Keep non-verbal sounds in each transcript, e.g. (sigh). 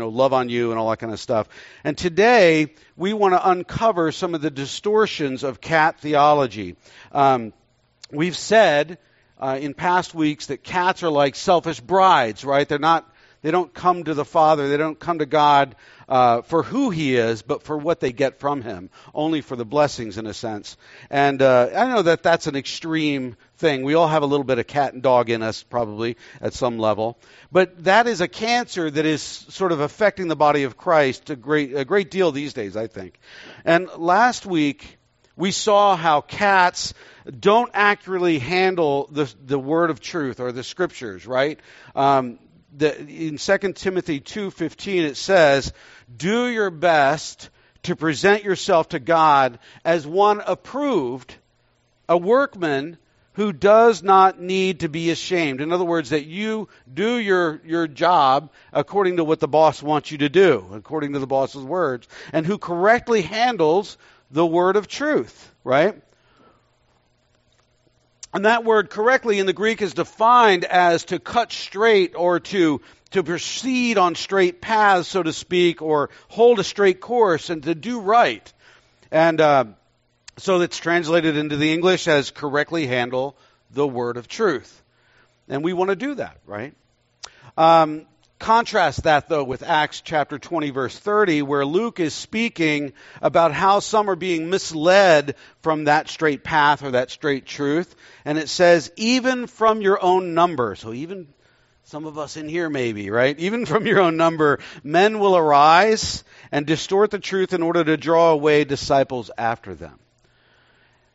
know, love on you and all that kind of stuff. And today we want to uncover some of the distortions of cat theology. Um, we've said uh, in past weeks that cats are like selfish brides, right? They're not. They don't come to the Father. They don't come to God uh, for who He is, but for what they get from Him, only for the blessings, in a sense. And uh, I know that that's an extreme thing. We all have a little bit of cat and dog in us, probably at some level. But that is a cancer that is sort of affecting the body of Christ a great a great deal these days, I think. And last week we saw how cats don't accurately handle the, the word of truth or the scriptures, right? Um, the, in 2 Timothy 2.15 it says, do your best to present yourself to God as one approved, a workman who does not need to be ashamed. In other words, that you do your, your job according to what the boss wants you to do, according to the boss's words, and who correctly handles the word of truth, right? And that word correctly in the Greek is defined as to cut straight or to, to proceed on straight paths, so to speak, or hold a straight course and to do right. And uh, so it's translated into the English as correctly handle the word of truth. And we want to do that, right? Um, Contrast that, though, with Acts chapter 20, verse 30, where Luke is speaking about how some are being misled from that straight path or that straight truth. And it says, even from your own number. So even some of us in here, maybe, right? Even from your own number, men will arise and distort the truth in order to draw away disciples after them.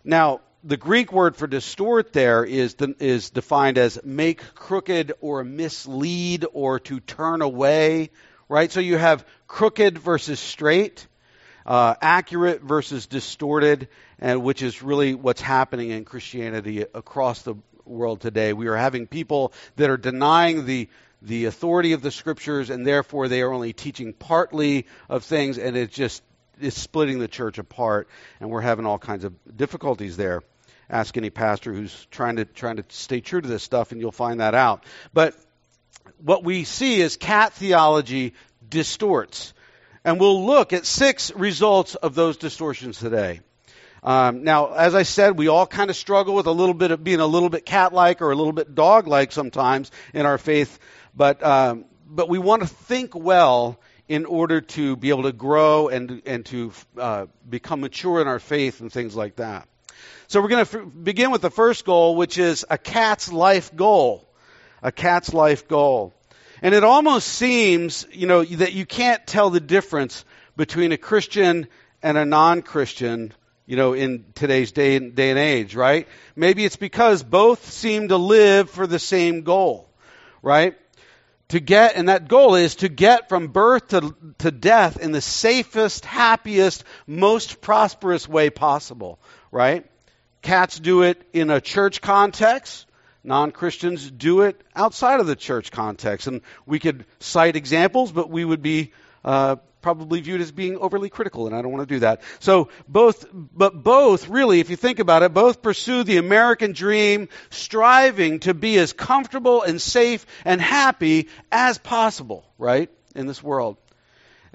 Now, the Greek word for distort there is, is defined as make crooked or mislead or to turn away, right? So you have crooked versus straight, uh, accurate versus distorted, and which is really what's happening in Christianity across the world today. We are having people that are denying the the authority of the scriptures, and therefore they are only teaching partly of things, and it just is splitting the church apart, and we're having all kinds of difficulties there ask any pastor who's trying to trying to stay true to this stuff, and you'll find that out. But what we see is cat theology distorts, and we'll look at six results of those distortions today. Um, now, as I said, we all kind of struggle with a little bit of being a little bit cat-like or a little bit dog-like sometimes in our faith, but um, but we want to think well in order to be able to grow and and to uh, become mature in our faith and things like that. So we're going to f- begin with the first goal, which is a cat's life goal. A cat's life goal. And it almost seems, you know, that you can't tell the difference between a Christian and a non-Christian, you know, in today's day, day and age, right? Maybe it's because both seem to live for the same goal, right? To get, and that goal is to get from birth to, to death in the safest, happiest, most prosperous way possible, right? Cats do it in a church context. Non Christians do it outside of the church context. And we could cite examples, but we would be uh, probably viewed as being overly critical, and I don't want to do that. So both, but both, really, if you think about it, both pursue the American dream, striving to be as comfortable and safe and happy as possible, right, in this world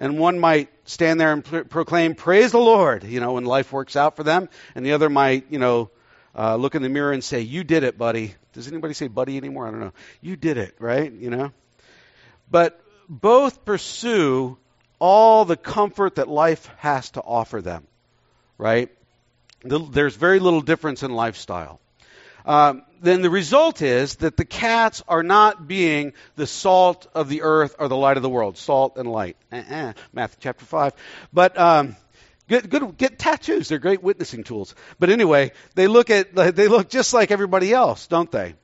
and one might stand there and proclaim, Praise the Lord, you know, when life works out for them, and the other might, you know, uh, look in the mirror and say, You did it, buddy. Does anybody say buddy anymore? I don't know. You did it, right? You know? But both pursue all the comfort that life has to offer them, right? There's very little difference in lifestyle. Um, then the result is that the cats are not being the salt of the earth or the light of the world. Salt and light. Uh-uh. Matthew chapter 5. But um, good, good, get tattoos. They're great witnessing tools. But anyway, they look, at, (laughs) they look just like everybody else, don't they?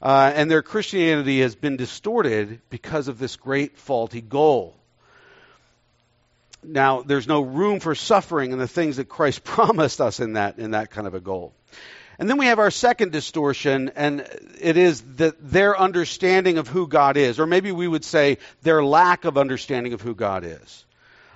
Uh, and their Christianity has been distorted because of this great faulty goal. Now, there's no room for suffering in the things that Christ (laughs) promised us in that, in that kind of a goal. And then we have our second distortion, and it is that their understanding of who God is, or maybe we would say their lack of understanding of who God is.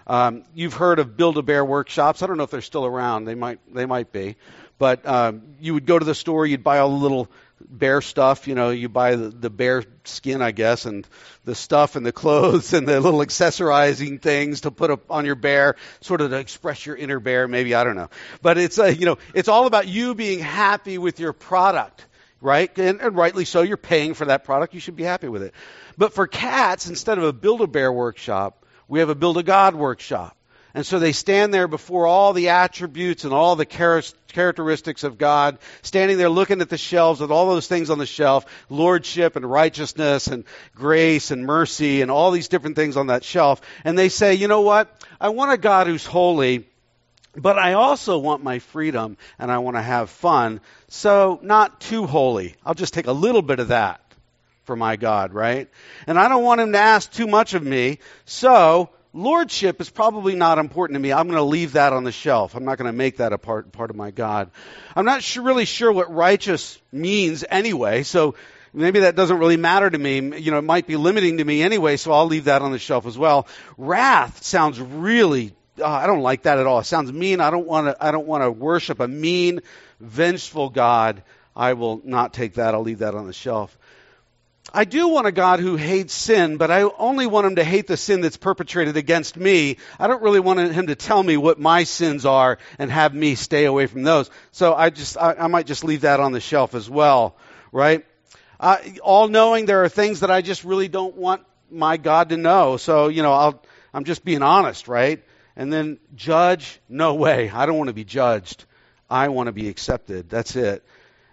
Um, you've heard of Build-A-Bear workshops. I don't know if they're still around. They might, they might be. But um, you would go to the store, you'd buy all the little bear stuff. You know, you buy the, the bear skin, I guess, and the stuff and the (laughs) clothes and the little accessorizing things to put up on your bear, sort of to express your inner bear. Maybe I don't know, but it's uh, you know, it's all about you being happy with your product, right? And, and rightly so. You're paying for that product. You should be happy with it. But for cats, instead of a Build a Bear workshop, we have a Build a God workshop. And so they stand there before all the attributes and all the characteristics of God, standing there looking at the shelves with all those things on the shelf lordship and righteousness and grace and mercy and all these different things on that shelf. And they say, you know what? I want a God who's holy, but I also want my freedom and I want to have fun. So, not too holy. I'll just take a little bit of that for my God, right? And I don't want him to ask too much of me. So, lordship is probably not important to me. I'm going to leave that on the shelf. I'm not going to make that a part, part of my God. I'm not sure, really sure what righteous means anyway, so maybe that doesn't really matter to me. You know, it might be limiting to me anyway, so I'll leave that on the shelf as well. Wrath sounds really, oh, I don't like that at all. It sounds mean. I don't want to, I don't want to worship a mean, vengeful God. I will not take that. I'll leave that on the shelf. I do want a God who hates sin, but I only want him to hate the sin that's perpetrated against me. I don't really want him to tell me what my sins are and have me stay away from those. So I just, I, I might just leave that on the shelf as well, right? Uh, all knowing there are things that I just really don't want my God to know. So, you know, I'll, I'm just being honest, right? And then judge? No way. I don't want to be judged. I want to be accepted. That's it.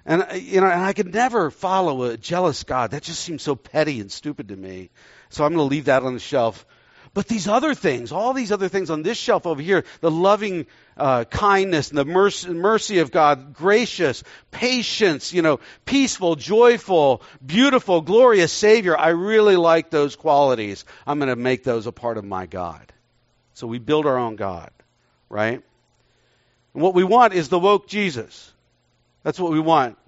And uh, you know, and I could never follow a jealous God. That just seems so petty and stupid to me. So I'm going to leave that on the shelf. But these other things, all these other things on this shelf over here, the loving uh, kindness and the mercy, mercy of God, gracious, patience, you know, peaceful, joyful, beautiful, glorious Savior. I really like those qualities. I'm going to make those a part of my God. So we build our own God, right? And what we want is the woke Jesus. That's what we want.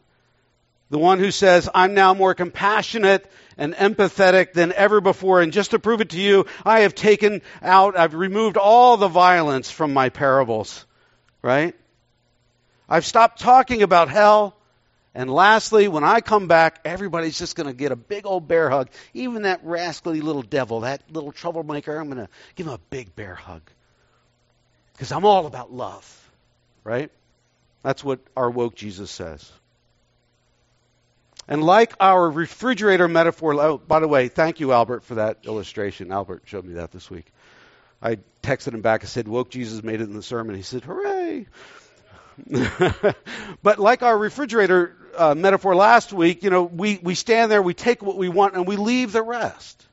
The one who says, I'm now more compassionate and empathetic than ever before. And just to prove it to you, I have taken out, I've removed all the violence from my parables. Right? I've stopped talking about hell. And lastly, when I come back, everybody's just going to get a big old bear hug. Even that rascally little devil, that little troublemaker, I'm going to give him a big bear hug. Because I'm all about love. Right? That's what our woke Jesus says. And like our refrigerator metaphor, oh, by the way, thank you, Albert, for that illustration. Albert showed me that this week. I texted him back and said, Woke Jesus made it in the sermon. He said, Hooray! (laughs) but like our refrigerator uh, metaphor last week, you know, we, we stand there, we take what we want, and we leave the rest.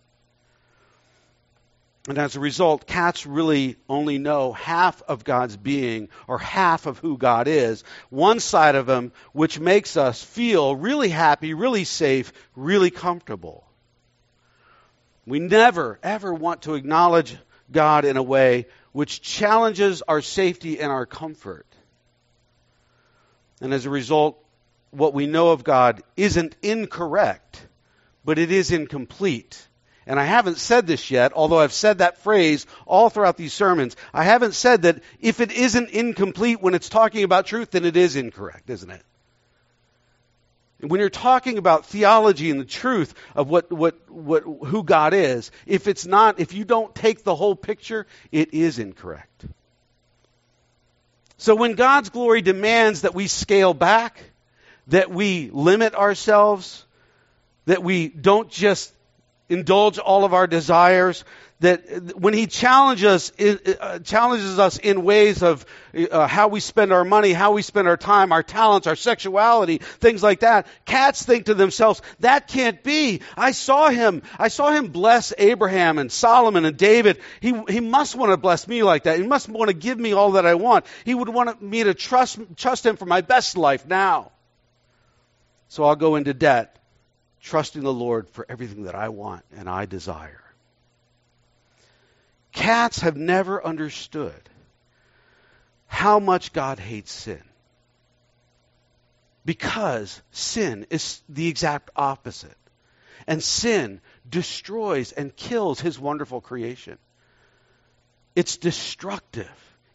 And as a result, cats really only know half of God's being or half of who God is, one side of Him, which makes us feel really happy, really safe, really comfortable. We never, ever want to acknowledge God in a way which challenges our safety and our comfort. And as a result, what we know of God isn't incorrect, but it is incomplete. And I haven't said this yet, although I've said that phrase all throughout these sermons. I haven't said that if it isn't incomplete when it's talking about truth, then it is incorrect, isn't it? When you're talking about theology and the truth of what, what, what, who God is, if it's not, if you don't take the whole picture, it is incorrect. So when God's glory demands that we scale back, that we limit ourselves, that we don't just indulge all of our desires, that when he challenges, uh, challenges us in ways of uh, how we spend our money, how we spend our time, our talents, our sexuality, things like that, cats think to themselves, that can't be. I saw him. I saw him bless Abraham and Solomon and David. He, he must want to bless me like that. He must want to give me all that I want. He would want me to trust, trust him for my best life now. So I'll go into debt trusting the Lord for everything that I want and I desire. Cats have never understood how much God hates sin. Because sin is the exact opposite. And sin destroys and kills his wonderful creation. It's destructive.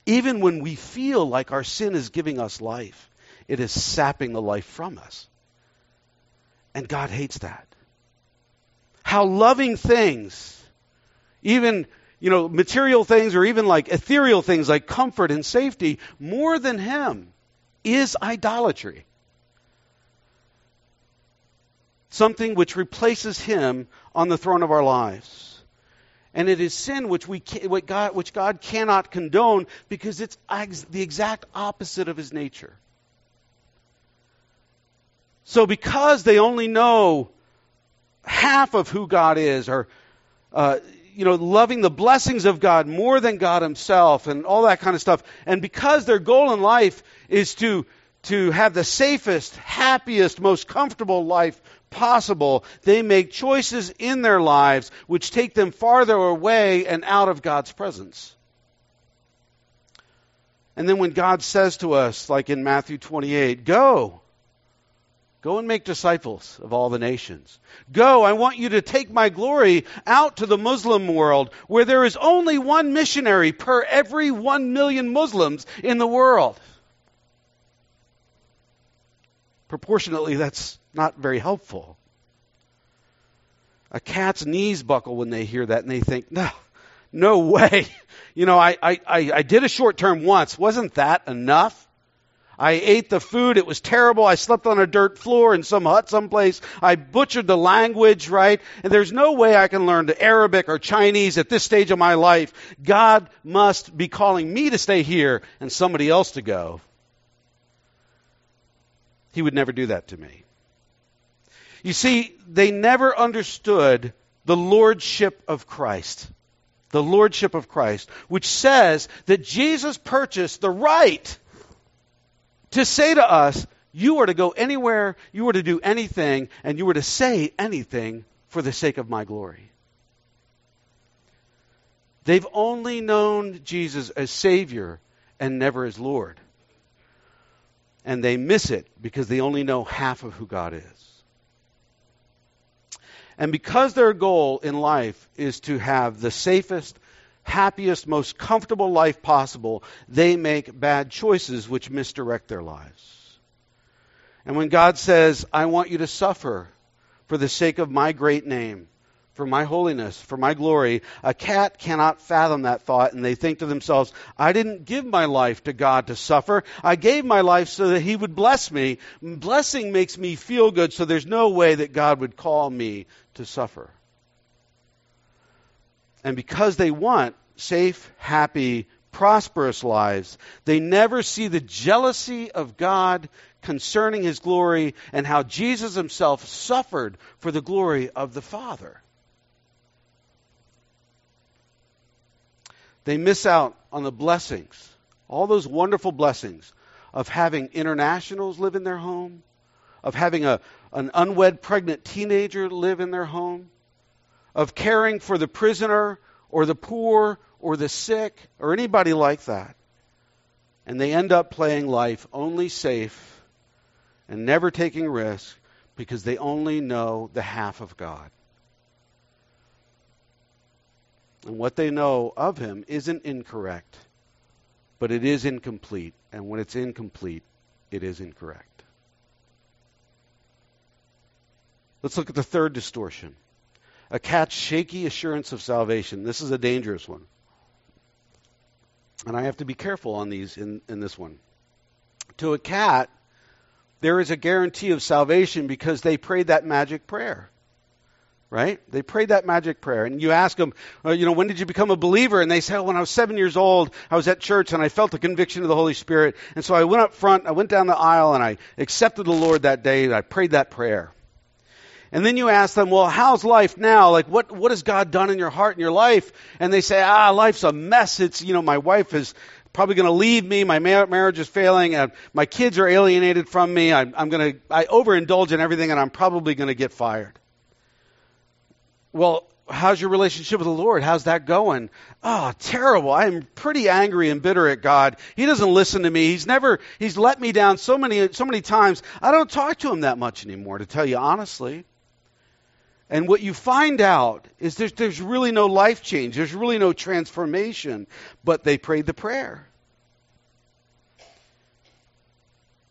Even when we feel like our sin is giving us life, it is sapping the life from us. And God hates that. How loving things, even you know, material things or even like ethereal things like comfort and safety, more than Him is idolatry. Something which replaces Him on the throne of our lives. And it is sin which, we, which, God, which God cannot condone because it's the exact opposite of His nature. So, because they only know half of who God is, or uh, you know, loving the blessings of God more than God Himself and all that kind of stuff. And because their goal in life is to, to have the safest, happiest, most comfortable life possible, they make choices in their lives which take them farther away and out of God's presence. And then when God says to us, like in Matthew 28, go, Go and make disciples of all the nations. Go, I want you to take my glory out to the Muslim world where there is only one missionary per every one million Muslims in the world. Proportionately, that's not very helpful. A cat's knees buckle when they hear that and they think, no, no way. (laughs) You know, I, I, I did a short term once. Wasn't that enough? I ate the food. It was terrible. I slept on a dirt floor in some hut someplace. I butchered the language, right? And there's no way I can learn Arabic or Chinese at this stage of my life. God must be calling me to stay here and somebody else to go. He would never do that to me. You see, they never understood the lordship of Christ. The lordship of Christ, which says that Jesus purchased the right to say to us, you are to go anywhere, you are to do anything, and you are to say anything for the sake of my glory. They've only known Jesus as Savior and never as Lord. And they miss it because they only know half of who God is. And because their goal in life is to have the safest happiest, most comfortable life possible, they make bad choices which misdirect their lives. And when God says, I want you to suffer for the sake of my great name, for my holiness, for my glory, a cat cannot fathom that thought, and they think to themselves, I didn't give my life to God to suffer. I gave my life so that He would bless me. Blessing makes me feel good, so there's no way that God would call me to suffer. And because they want safe, happy, prosperous lives, they never see the jealousy of God concerning his glory and how Jesus himself suffered for the glory of the Father. They miss out on the blessings, all those wonderful blessings of having internationals live in their home, of having a, an unwed pregnant teenager live in their home, of caring for the prisoner or the poor or the sick or anybody like that. And they end up playing life only safe and never taking risks because they only know the half of God. And what they know of Him isn't incorrect, but it is incomplete. And when it's incomplete, it is incorrect. Let's look at the third distortion a cat's shaky assurance of salvation. This is a dangerous one. And I have to be careful on these in, in this one. To a cat, there is a guarantee of salvation because they prayed that magic prayer. Right? They prayed that magic prayer. And you ask them, uh, you know, when did you become a believer? And they say, oh, when I was seven years old, I was at church and I felt the conviction of the Holy Spirit. And so I went up front, I went down the aisle, and I accepted the Lord that day, and I prayed that prayer. And then you ask them, well, how's life now? Like, what, what has God done in your heart and your life? And they say, ah, life's a mess. It's, you know, my wife is probably going to leave me. My marriage is failing. and my kids are alienated from me. I'm, I'm going to, I overindulge in everything and I'm probably going to get fired. Well, how's your relationship with the Lord? How's that going? Oh, terrible. I'm pretty angry and bitter at God. He doesn't listen to me. He's never, he's let me down so many, so many times. I don't talk to him that much anymore, to tell you honestly. And what you find out is there's, there's really no life change, there's really no transformation, but they prayed the prayer.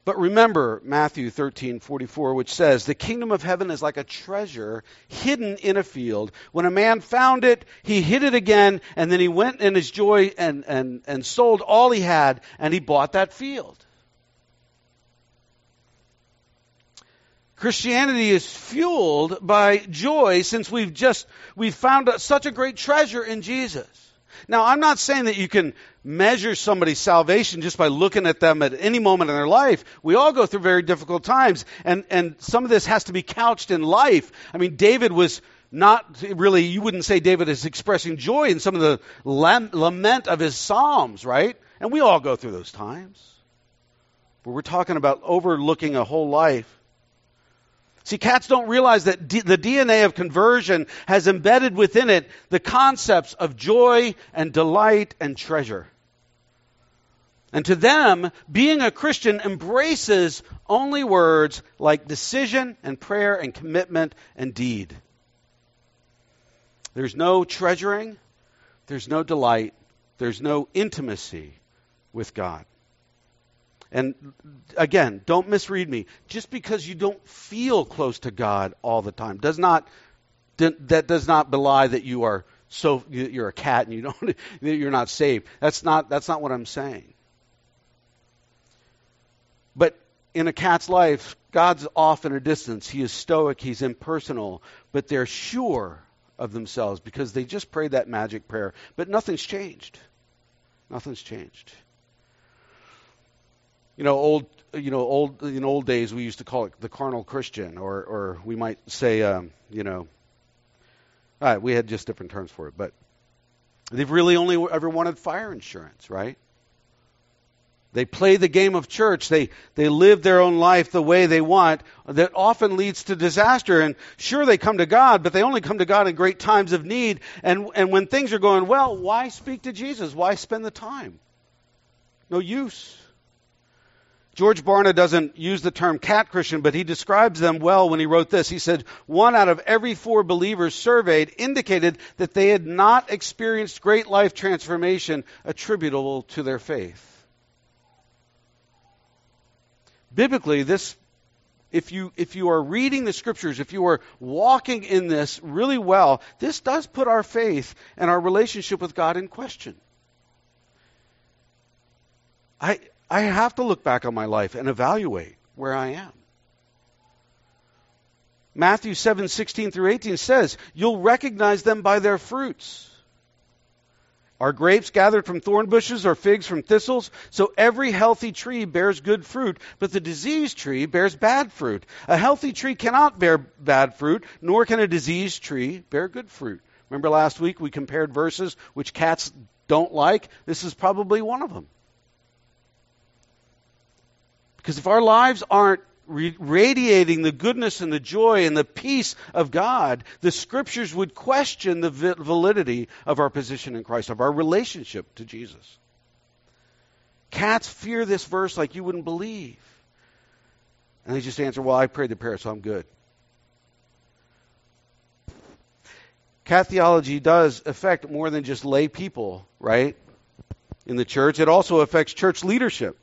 But remember Matthew 13:44 which says the kingdom of heaven is like a treasure hidden in a field when a man found it he hid it again and then he went in his joy and and and sold all he had and he bought that field. Christianity is fueled by joy since we've just we've found such a great treasure in Jesus. Now, I'm not saying that you can measure somebody's salvation just by looking at them at any moment in their life. We all go through very difficult times, and, and some of this has to be couched in life. I mean, David was not really, you wouldn't say David is expressing joy in some of the lament of his Psalms, right? And we all go through those times. But we're talking about overlooking a whole life. See, cats don't realize that D- the DNA of conversion has embedded within it the concepts of joy and delight and treasure. And to them, being a Christian embraces only words like decision and prayer and commitment and deed. There's no treasuring, there's no delight, there's no intimacy with God. And again, don't misread me. Just because you don't feel close to God all the time does not that does not belie that you are so you're a cat and you don't (laughs) you're not saved. That's not that's not what I'm saying. But in a cat's life, God's off in a distance. He is stoic, he's impersonal, but they're sure of themselves because they just prayed that magic prayer. But nothing's changed. Nothing's changed. You know, old you know, old in old days we used to call it the carnal Christian, or or we might say, um, you know, all right, we had just different terms for it, but they've really only ever wanted fire insurance, right? They play the game of church. They, they live their own life the way they want. That often leads to disaster. And sure, they come to God, but they only come to God in great times of need. And, and when things are going well, why speak to Jesus? Why spend the time? No use. George Barna doesn't use the term cat Christian, but he describes them well when he wrote this. He said, One out of every four believers surveyed indicated that they had not experienced great life transformation attributable to their faith. Biblically, this if you if you are reading the scriptures, if you are walking in this really well, this does put our faith and our relationship with God in question. I I have to look back on my life and evaluate where I am. Matthew 7, 16 through 18 says, You'll recognize them by their fruits. Are grapes gathered from thorn bushes or figs from thistles? So every healthy tree bears good fruit, but the diseased tree bears bad fruit. A healthy tree cannot bear bad fruit, nor can a diseased tree bear good fruit. Remember last week we compared verses which cats don't like? This is probably one of them. Because if our lives aren't radiating the goodness and the joy and the peace of God, the scriptures would question the validity of our position in Christ, of our relationship to Jesus. Cats fear this verse like you wouldn't believe. And they just answer, Well, I prayed the prayer, so I'm good. Cat theology does affect more than just lay people, right? In the church, it also affects church leadership.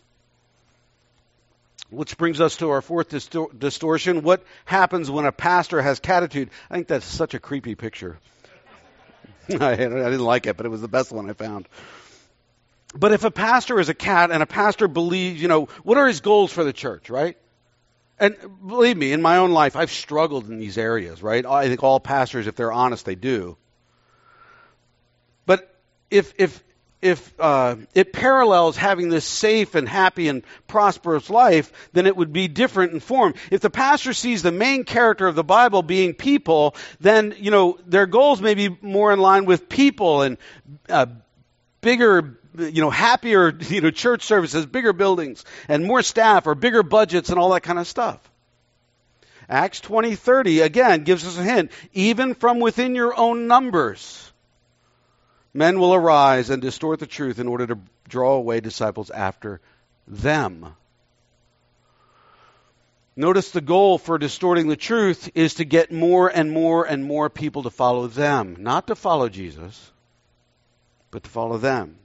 Which brings us to our fourth distor- distortion. What happens when a pastor has catitude? I think that's such a creepy picture. (laughs) I, I didn't like it, but it was the best one I found. But if a pastor is a cat and a pastor believes, you know, what are his goals for the church, right? And believe me, in my own life, I've struggled in these areas, right? I think all pastors, if they're honest, they do. But if, if, if uh, it parallels having this safe and happy and prosperous life, then it would be different in form. If the pastor sees the main character of the Bible being people, then you know their goals may be more in line with people and uh, bigger, you know, happier, (laughs) you know, church services, bigger buildings, and more staff or bigger budgets and all that kind of stuff. Acts twenty thirty again gives us a hint. Even from within your own numbers men will arise and distort the truth in order to draw away disciples after them. Notice the goal for distorting the truth is to get more and more and more people to follow them. Not to follow Jesus, but to follow them.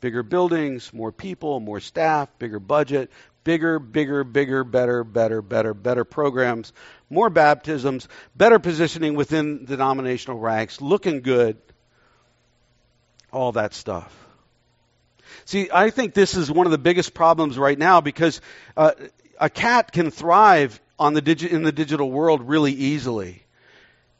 Bigger buildings, more people, more staff, bigger budget, bigger, bigger, bigger, better, better, better, better programs, more baptisms, better positioning within denominational ranks, looking good, all that stuff. See, I think this is one of the biggest problems right now because uh, a cat can thrive on the digi- in the digital world really easily.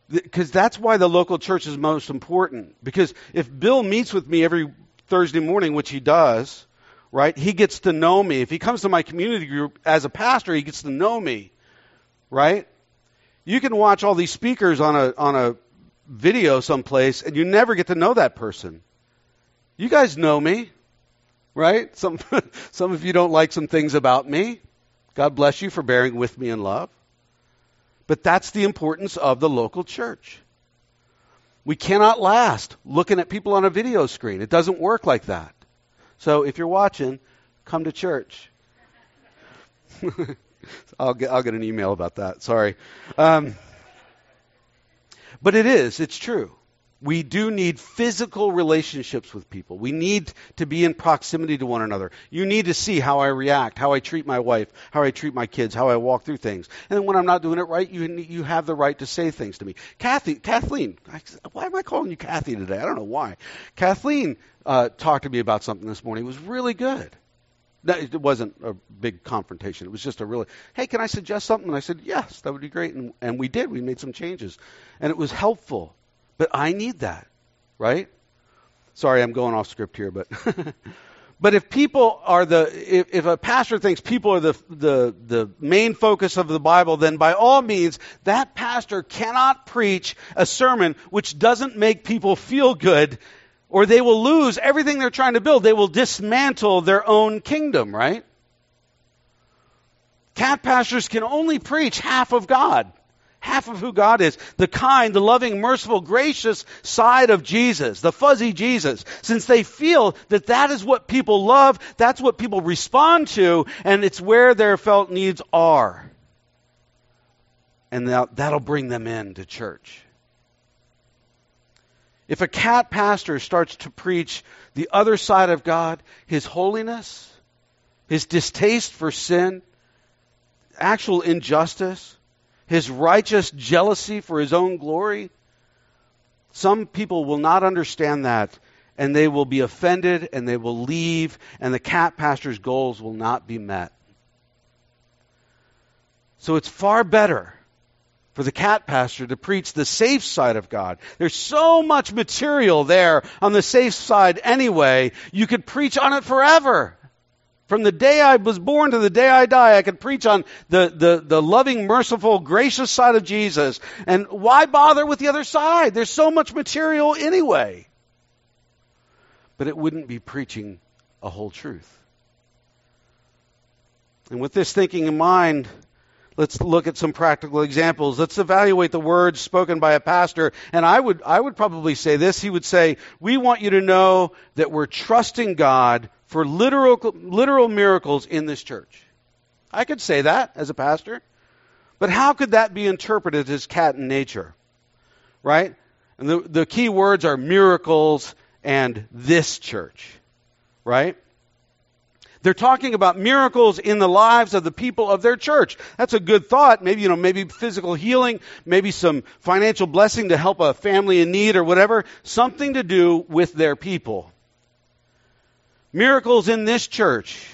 Because that's why the local church is most important. Because if Bill meets with me every Thursday morning, which he does, right, he gets to know me. If he comes to my community group as a pastor, he gets to know me, right? You can watch all these speakers on a on a video someplace, and you never get to know that person. You guys know me, right? Some (laughs) some of you don't like some things about me. God bless you for bearing with me in love. But that's the importance of the local church. We cannot last looking at people on a video screen. It doesn't work like that. So if you're watching, come to church. (laughs) I'll get I'll get an email about that. Sorry, um, but it is. It's true. We do need physical relationships with people. We need to be in proximity to one another. You need to see how I react, how I treat my wife, how I treat my kids, how I walk through things. And then when I'm not doing it right, you you have the right to say things to me. Kathy, Kathleen, why am I calling you Kathy today? I don't know why. Kathleen uh, talked to me about something this morning. It was really good. No, It wasn't a big confrontation. It was just a really, hey, can I suggest something? And I said, yes, that would be great. And, and we did. We made some changes. And it was helpful. But I need that, right? Sorry, I'm going off script here, but (laughs) but if people are the if, if a pastor thinks people are the the the main focus of the Bible, then by all means that pastor cannot preach a sermon which doesn't make people feel good or they will lose everything they're trying to build. They will dismantle their own kingdom, right? Cat pastors can only preach half of God half of who God is the kind, the loving, merciful, gracious side of Jesus, the fuzzy Jesus. Since they feel that that is what people love, that's what people respond to, and it's where their felt needs are. And that'll bring them into church. If a cat pastor starts to preach the other side of God, his holiness, his distaste for sin, actual injustice, his righteous jealousy for his own glory. Some people will not understand that and they will be offended and they will leave and the cat pastor's goals will not be met. So it's far better for the cat pastor to preach the safe side of God. There's so much material there on the safe side anyway, you could preach on it forever. From the day I was born to the day I die, I could preach on the, the, the loving, merciful, gracious side of Jesus. And why bother with the other side? There's so much material anyway. But it wouldn't be preaching a whole truth. And with this thinking in mind, let's look at some practical examples. Let's evaluate the words spoken by a pastor. And I would, I would probably say this. He would say, we want you to know that we're trusting God for literal, literal miracles in this church. I could say that as a pastor. But how could that be interpreted as cat in nature? Right? And the, the key words are miracles and this church. Right? They're talking about miracles in the lives of the people of their church. That's a good thought. Maybe, you know, maybe physical healing, maybe some financial blessing to help a family in need or whatever. Something to do with their people miracles in this church,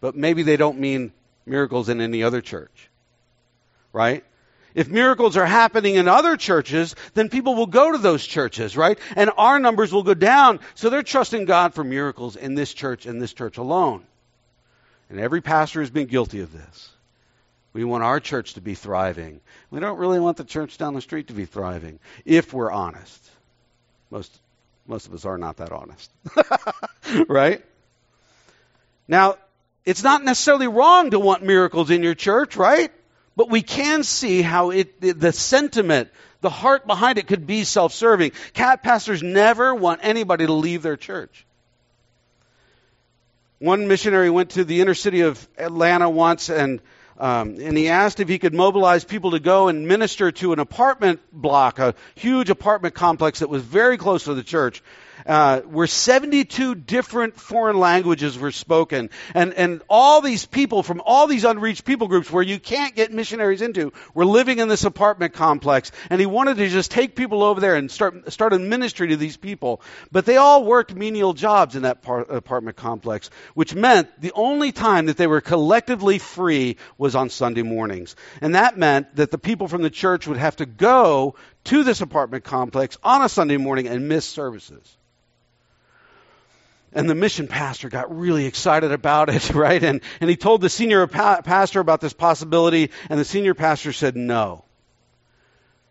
but maybe they don't mean miracles in any other church. Right? If miracles are happening in other churches, then people will go to those churches, right? And our numbers will go down. So they're trusting God for miracles in this church and this church alone. And every pastor has been guilty of this. We want our church to be thriving. We don't really want the church down the street to be thriving, if we're honest. Most most of us are not that honest. (laughs) right? Now, it's not necessarily wrong to want miracles in your church, right? But we can see how it, the sentiment, the heart behind it could be self serving. Cat pastors never want anybody to leave their church. One missionary went to the inner city of Atlanta once and um, and he asked if he could mobilize people to go and minister to an apartment block, a huge apartment complex that was very close to the church. Uh, where 72 different foreign languages were spoken. And, and all these people from all these unreached people groups where you can't get missionaries into were living in this apartment complex. And he wanted to just take people over there and start, start a ministry to these people. But they all worked menial jobs in that par- apartment complex, which meant the only time that they were collectively free was on Sunday mornings. And that meant that the people from the church would have to go to this apartment complex on a Sunday morning and miss services. And the mission pastor got really excited about it, (laughs) right? And, and he told the senior pa- pastor about this possibility, and the senior pastor said no.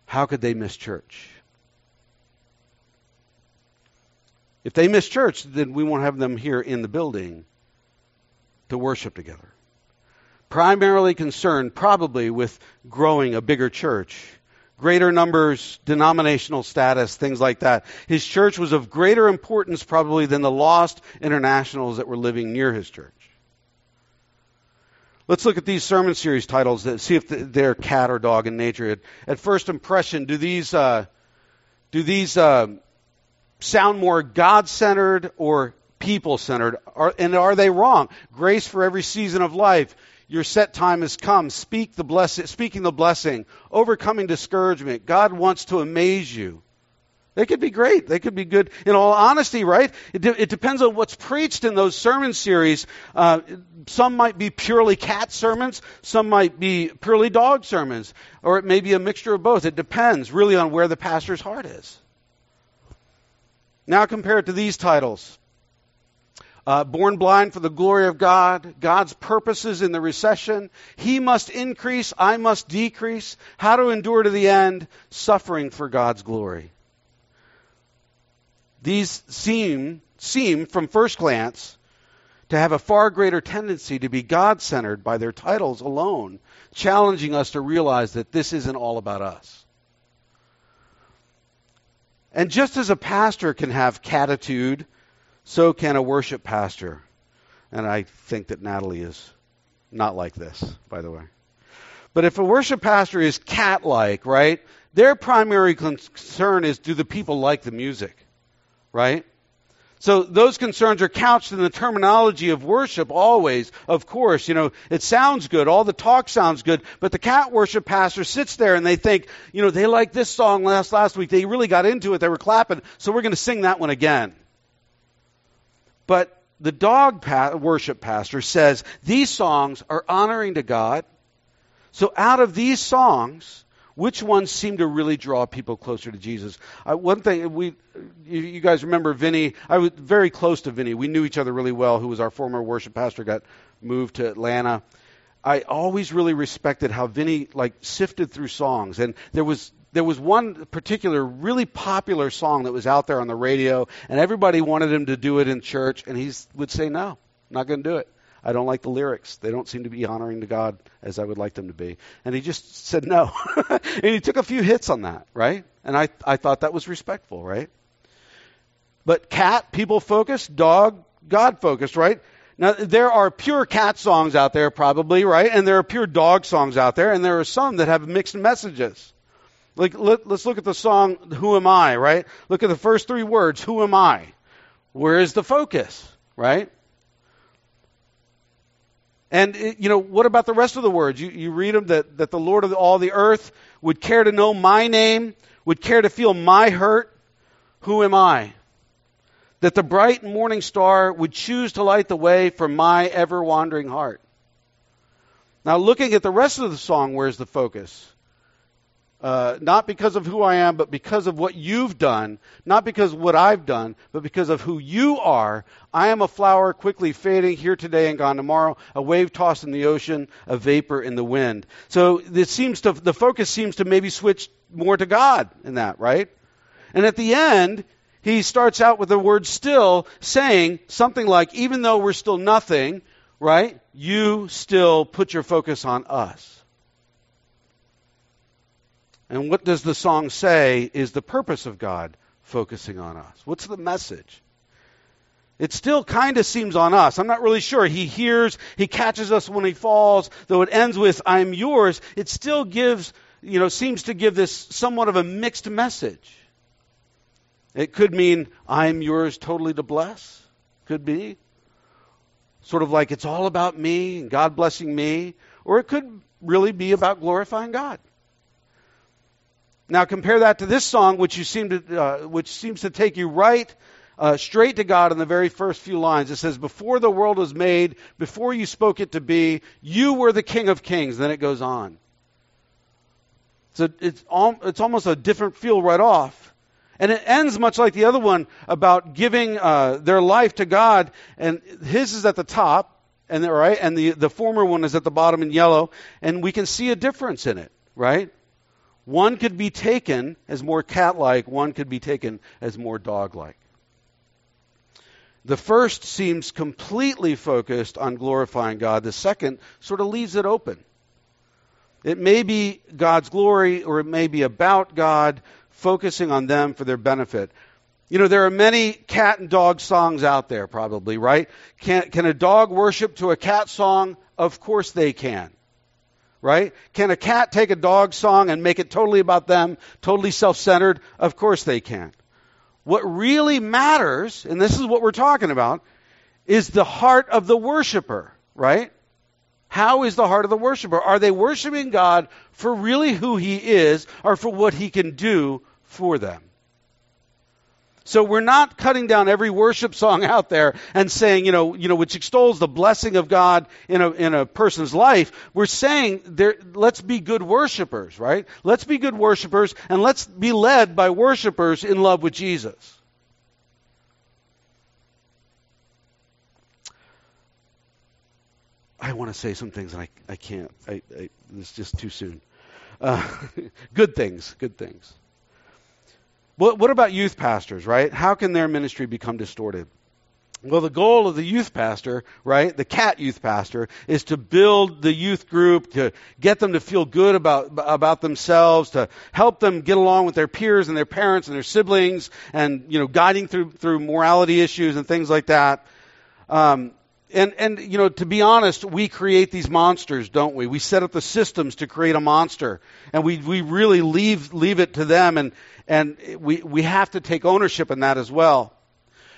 How could they miss church? If they miss church, then we won't have them here in the building to worship together. Primarily concerned, probably, with growing a bigger church greater numbers, denominational status, things like that. His church was of greater importance probably than the lost internationals that were living near his church. Let's look at these sermon series titles that see if they're cat or dog in nature. At, first impression, do these uh, do these uh, sound more God-centered or people-centered? And are they wrong? Grace for every season of life. Your set time has come. Speak the blessing, speaking the blessing, overcoming discouragement. God wants to amaze you. They could be great. They could be good. In all honesty, right? It, de- it depends on what's preached in those sermon series. Uh, some might be purely cat sermons. Some might be purely dog sermons. Or it may be a mixture of both. It depends really on where the pastor's heart is. Now compare it to these titles uh, born blind for the glory of God, God's purposes in the recession. He must increase, I must decrease. How to endure to the end, suffering for God's glory. These seem, seem from first glance, to have a far greater tendency to be God centered by their titles alone, challenging us to realize that this isn't all about us. And just as a pastor can have catitude, so can a worship pastor. And I think that Natalie is not like this, by the way. But if a worship pastor is cat like, right, their primary concern is do the people like the music, right? So those concerns are couched in the terminology of worship always. Of course, you know, it sounds good. All the talk sounds good. But the cat worship pastor sits there and they think, you know, they liked this song last, last week. They really got into it. They were clapping. So we're going to sing that one again. But the dog pa- worship pastor says these songs are honoring to God. So out of these songs, which ones seem to really draw people closer to Jesus? Uh, one thing we, you, you, guys remember Vinny? I was very close to Vinny. We knew each other really well. Who was our former worship pastor? Got moved to Atlanta. I always really respected how Vinny like sifted through songs, and there was there was one particular really popular song that was out there on the radio, and everybody wanted him to do it in church, and he would say, No, not going to do it. I don't like the lyrics. They don't seem to be honoring to God as I would like them to be. And he just said no. (laughs) and he took a few hits on that, right? And I, I thought that was respectful, right? But cat, people focused, dog, God focused, right? Now, there are pure cat songs out there, probably, right? And there are pure dog songs out there, and there are some that have mixed messages. Like, let, us look at the song, Who Am I, right? Look at the first three words, Who Am I? Where is the focus, right? And, it, you know, what about the rest of the words? You, you read them that, that the Lord of all the earth would care to know my name, would care to feel my hurt. Who am I? That the bright morning star would choose to light the way for my ever wandering heart. Now, looking at the rest of the song, where's the focus? Uh, not because of who I am, but because of what you've done, not because of what I've done, but because of who you are. I am a flower quickly fading here today and gone tomorrow, a wave tossed in the ocean, a vapor in the wind. So this seems to, the focus seems to maybe switch more to God in that, right? And at the end, he starts out with the word still, saying something like, even though we're still nothing, right, you still put your focus on us. And what does the song say is the purpose of God focusing on us? What's the message? It still kind of seems on us. I'm not really sure. He hears, he catches us when he falls, though it ends with, I'm yours. It still gives, you know, seems to give this somewhat of a mixed message. It could mean, I'm yours totally to bless. Could be. Sort of like it's all about me and God blessing me. Or it could really be about glorifying God. Now compare that to this song, which you seem to, uh, which seems to take you right uh, straight to God in the very first few lines. It says, "Before the world was made, before you spoke it to be, you were the King of Kings." Then it goes on. So it's al- it's almost a different feel right off, and it ends much like the other one about giving uh, their life to God, and his is at the top, and right, and the the former one is at the bottom in yellow, and we can see a difference in it, right? One could be taken as more cat like, one could be taken as more dog like. The first seems completely focused on glorifying God, the second sort of leaves it open. It may be God's glory or it may be about God, focusing on them for their benefit. You know, there are many cat and dog songs out there, probably, right? Can, can a dog worship to a cat song? Of course they can right? Can a cat take a dog song and make it totally about them, totally self centered? Of course they can. What really matters, and this is what we're talking about, is the heart of the worshiper, right? How is the heart of the worshiper? Are they worshiping God for really who He is or for what He can do for them? So we're not cutting down every worship song out there and saying, you know, you know, which extols the blessing of God in a in a person's life. We're saying there, let's be good worshipers, right? Let's be good worshipers and let's be led by worshipers in love with Jesus. I want to say some things and I, I can't. I, I, it's just too soon. Uh, (laughs) good things, good things. What, what about youth pastors, right? How can their ministry become distorted? Well, the goal of the youth pastor, right, the cat youth pastor, is to build the youth group, to get them to feel good about, about themselves, to help them get along with their peers and their parents and their siblings, and, you know, guiding through, through morality issues and things like that. Um, and, and, you know, to be honest, we create these monsters, don't we? We set up the systems to create a monster. And we, we really leave, leave it to them. And, and we, we have to take ownership in that as well.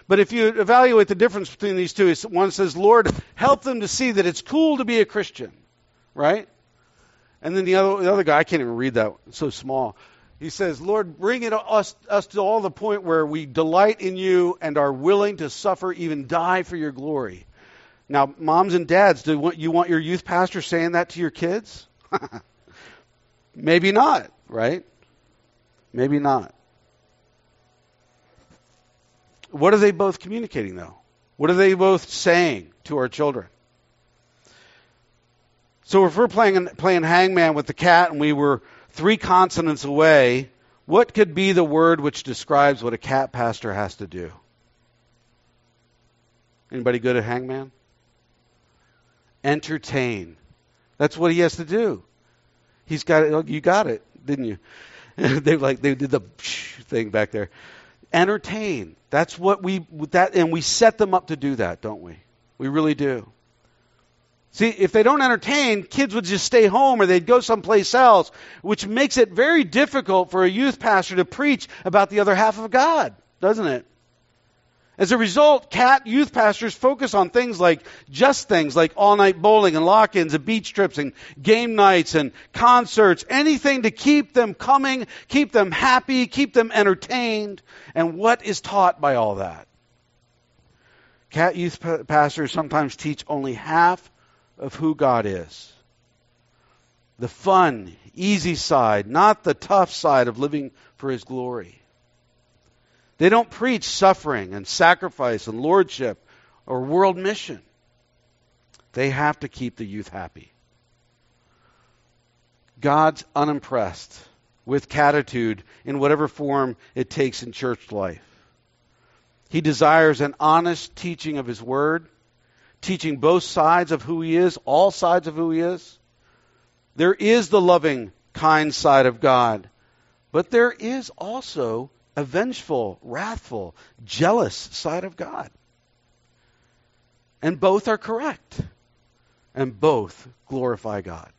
But if you evaluate the difference between these two, one says, Lord, help them to see that it's cool to be a Christian, right? And then the other, the other guy, I can't even read that, it's so small. He says, Lord, bring it us, us to all the point where we delight in you and are willing to suffer, even die for your glory. Now, moms and dads, do you want your youth pastor saying that to your kids? (laughs) Maybe not, right? Maybe not. What are they both communicating, though? What are they both saying to our children? So if we're playing playing hangman with the cat and we were three consonants away, what could be the word which describes what a cat pastor has to do? Anybody good at hangman? Entertain. That's what he has to do. He's got it. Oh, you got it, didn't you? (laughs) they like they did the thing back there. Entertain. That's what we that and we set them up to do that, don't we? We really do. See, if they don't entertain, kids would just stay home or they'd go someplace else, which makes it very difficult for a youth pastor to preach about the other half of God, doesn't it? As a result, cat youth pastors focus on things like just things like all night bowling and lock ins and beach trips and game nights and concerts, anything to keep them coming, keep them happy, keep them entertained. And what is taught by all that? Cat youth pastors sometimes teach only half of who God is. The fun, easy side, not the tough side of living for His glory. They don't preach suffering and sacrifice and lordship or world mission. They have to keep the youth happy. God's unimpressed with catitude in whatever form it takes in church life. He desires an honest teaching of His Word, teaching both sides of who He is, all sides of who He is. There is the loving, kind side of God, but there is also a vengeful, wrathful, jealous side of God. And both are correct. And both glorify God.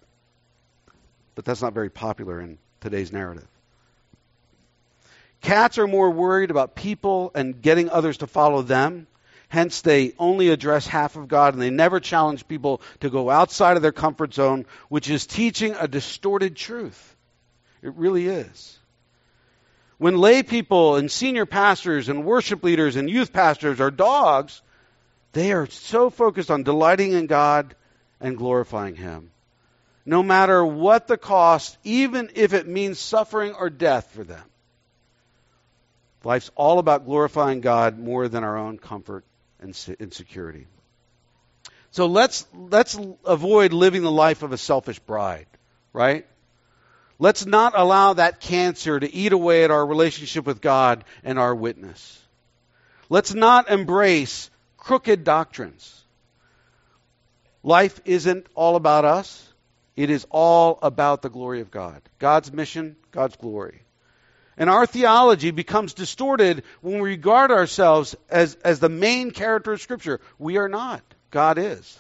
But that's not very popular in today's narrative. Cats are more worried about people and getting others to follow them. Hence, they only address half of God and they never challenge people to go outside of their comfort zone, which is teaching a distorted truth. It really is. When lay people and senior pastors and worship leaders and youth pastors are dogs, they are so focused on delighting in God and glorifying Him. No matter what the cost, even if it means suffering or death for them. Life's all about glorifying God more than our own comfort and insecurity. So let's let's avoid living the life of a selfish bride, right? Let's not allow that cancer to eat away at our relationship with God and our witness. Let's not embrace crooked doctrines. Life isn't all about us. It is all about the glory of God. God's mission, God's glory. And our theology becomes distorted when we regard ourselves as, as the main character of Scripture. We are not. God is.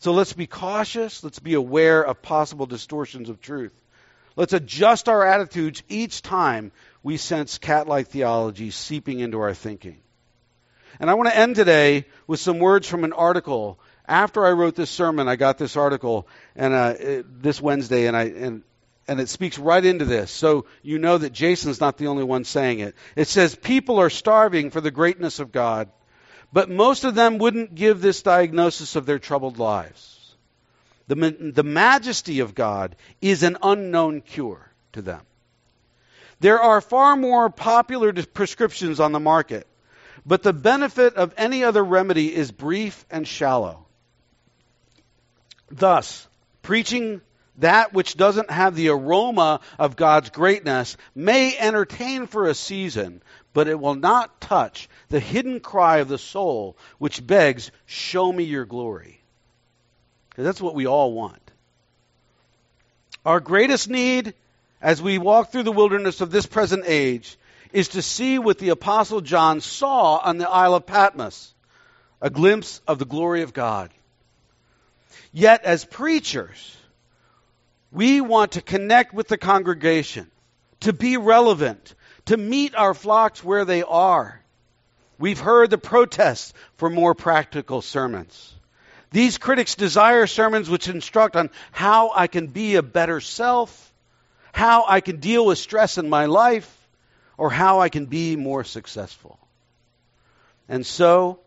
So let's be cautious. Let's be aware of possible distortions of truth. Let's adjust our attitudes each time we sense cat like theology seeping into our thinking. And I want to end today with some words from an article. After I wrote this sermon, I got this article and uh, it, this Wednesday, and I and and it speaks right into this. So you know that Jason's not the only one saying it. It says, People are starving for the greatness of God, but most of them wouldn't give this diagnosis of their troubled lives. The, the majesty of God is an unknown cure to them. There are far more popular prescriptions on the market, but the benefit of any other remedy is brief and shallow. Thus, preaching that which doesn't have the aroma of God's greatness may entertain for a season, but it will not touch the hidden cry of the soul which begs, Show me your glory. Because that's what we all want. Our greatest need as we walk through the wilderness of this present age is to see what the Apostle John saw on the Isle of Patmos a glimpse of the glory of God. Yet, as preachers, we want to connect with the congregation, to be relevant, to meet our flocks where they are. We've heard the protests for more practical sermons. These critics desire sermons which instruct on how I can be a better self, how I can deal with stress in my life, or how I can be more successful. And so,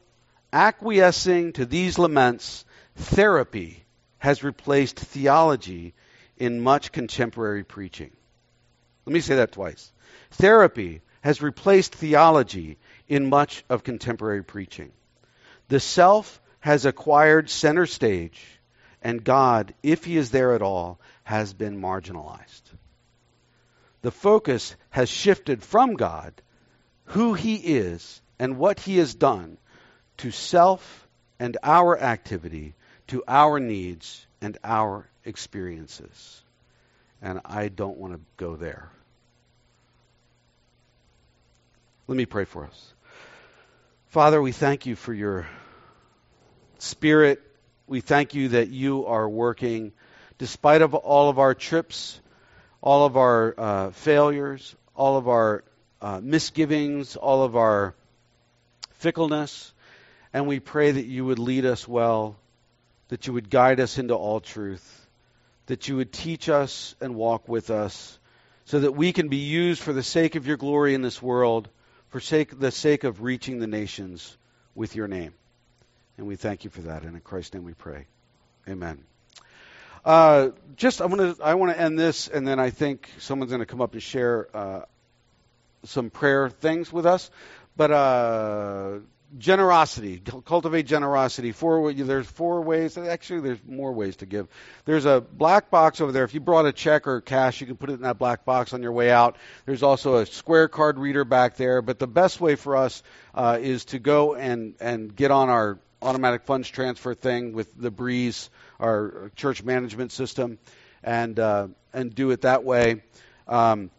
acquiescing to these laments, therapy has replaced theology in much contemporary preaching. Let me say that twice. Therapy has replaced theology in much of contemporary preaching. The self has acquired center stage, and God, if He is there at all, has been marginalized. The focus has shifted from God, who He is, and what He has done, to self and our activity, to our needs and our experiences. And I don't want to go there. Let me pray for us. Father, we thank you for your spirit. We thank you that you are working despite of all of our trips, all of our uh, failures, all of our uh, misgivings, all of our fickleness. And we pray that you would lead us well, that you would guide us into all truth that you would teach us and walk with us so that we can be used for the sake of your glory in this world, for sake, the sake of reaching the nations with your name. And we thank you for that. And in Christ's name we pray. Amen. Uh, just I want to I want to end this, and then I think someone's going to come up and share uh, some prayer things with us. But uh, generosity. Cultivate generosity. Four there's four ways actually there's more ways to give. There's a black box over there. If you brought a check or cash you can put it in that black box on your way out. There's also a square card reader back there. But the best way for us uh, is to go and and get on our automatic funds transfer thing with the breeze our church management system and uh, and do it that way. Um,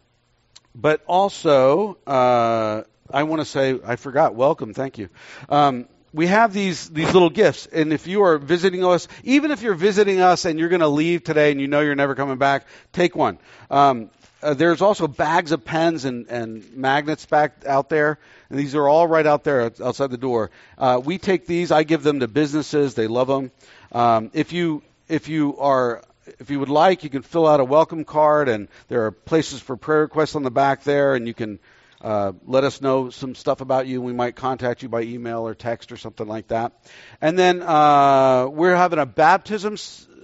but also uh, I want to say, I forgot, welcome, thank you. Um, we have these these little gifts, and if you are visiting us, even if you're visiting us and you're going to leave today and you know you're never coming back, take one. Um, uh, there's also bags of pens and, and magnets back out there, and these are all right out there outside the door. Uh, we take these, I give them to businesses. They love them. Um, if you if you are if you would like, you can fill out a welcome card, and there are places for prayer requests on the back there, and you can uh, let us know some stuff about you. We might contact you by email or text or something like that. And then uh, we're having a baptism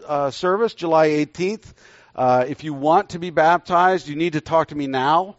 uh, service July 18th. Uh, if you want to be baptized, you need to talk to me now,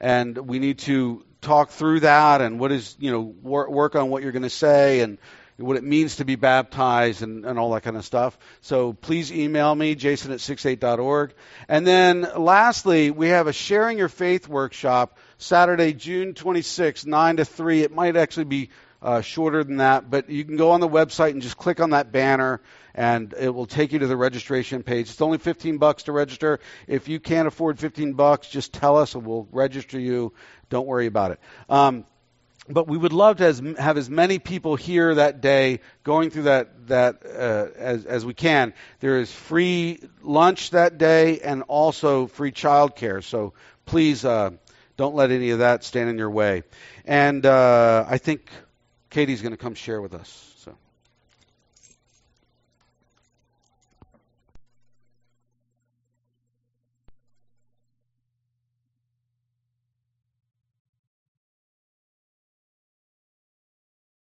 and we need to talk through that and what is you know wor- work on what you're going to say and what it means to be baptized and, and all that kind of stuff. So please email me, jason at 68.org. And then lastly, we have a Sharing Your Faith workshop Saturday, June 26, 9 to 3. It might actually be uh, shorter than that, but you can go on the website and just click on that banner and it will take you to the registration page. It's only 15 bucks to register. If you can't afford 15 bucks, just tell us and we'll register you. Don't worry about it. Um, but we would love to as, have as many people here that day going through that that uh, as as we can. There is free lunch that day and also free childcare. So please uh, don't let any of that stand in your way. And uh, I think Katie's going to come share with us.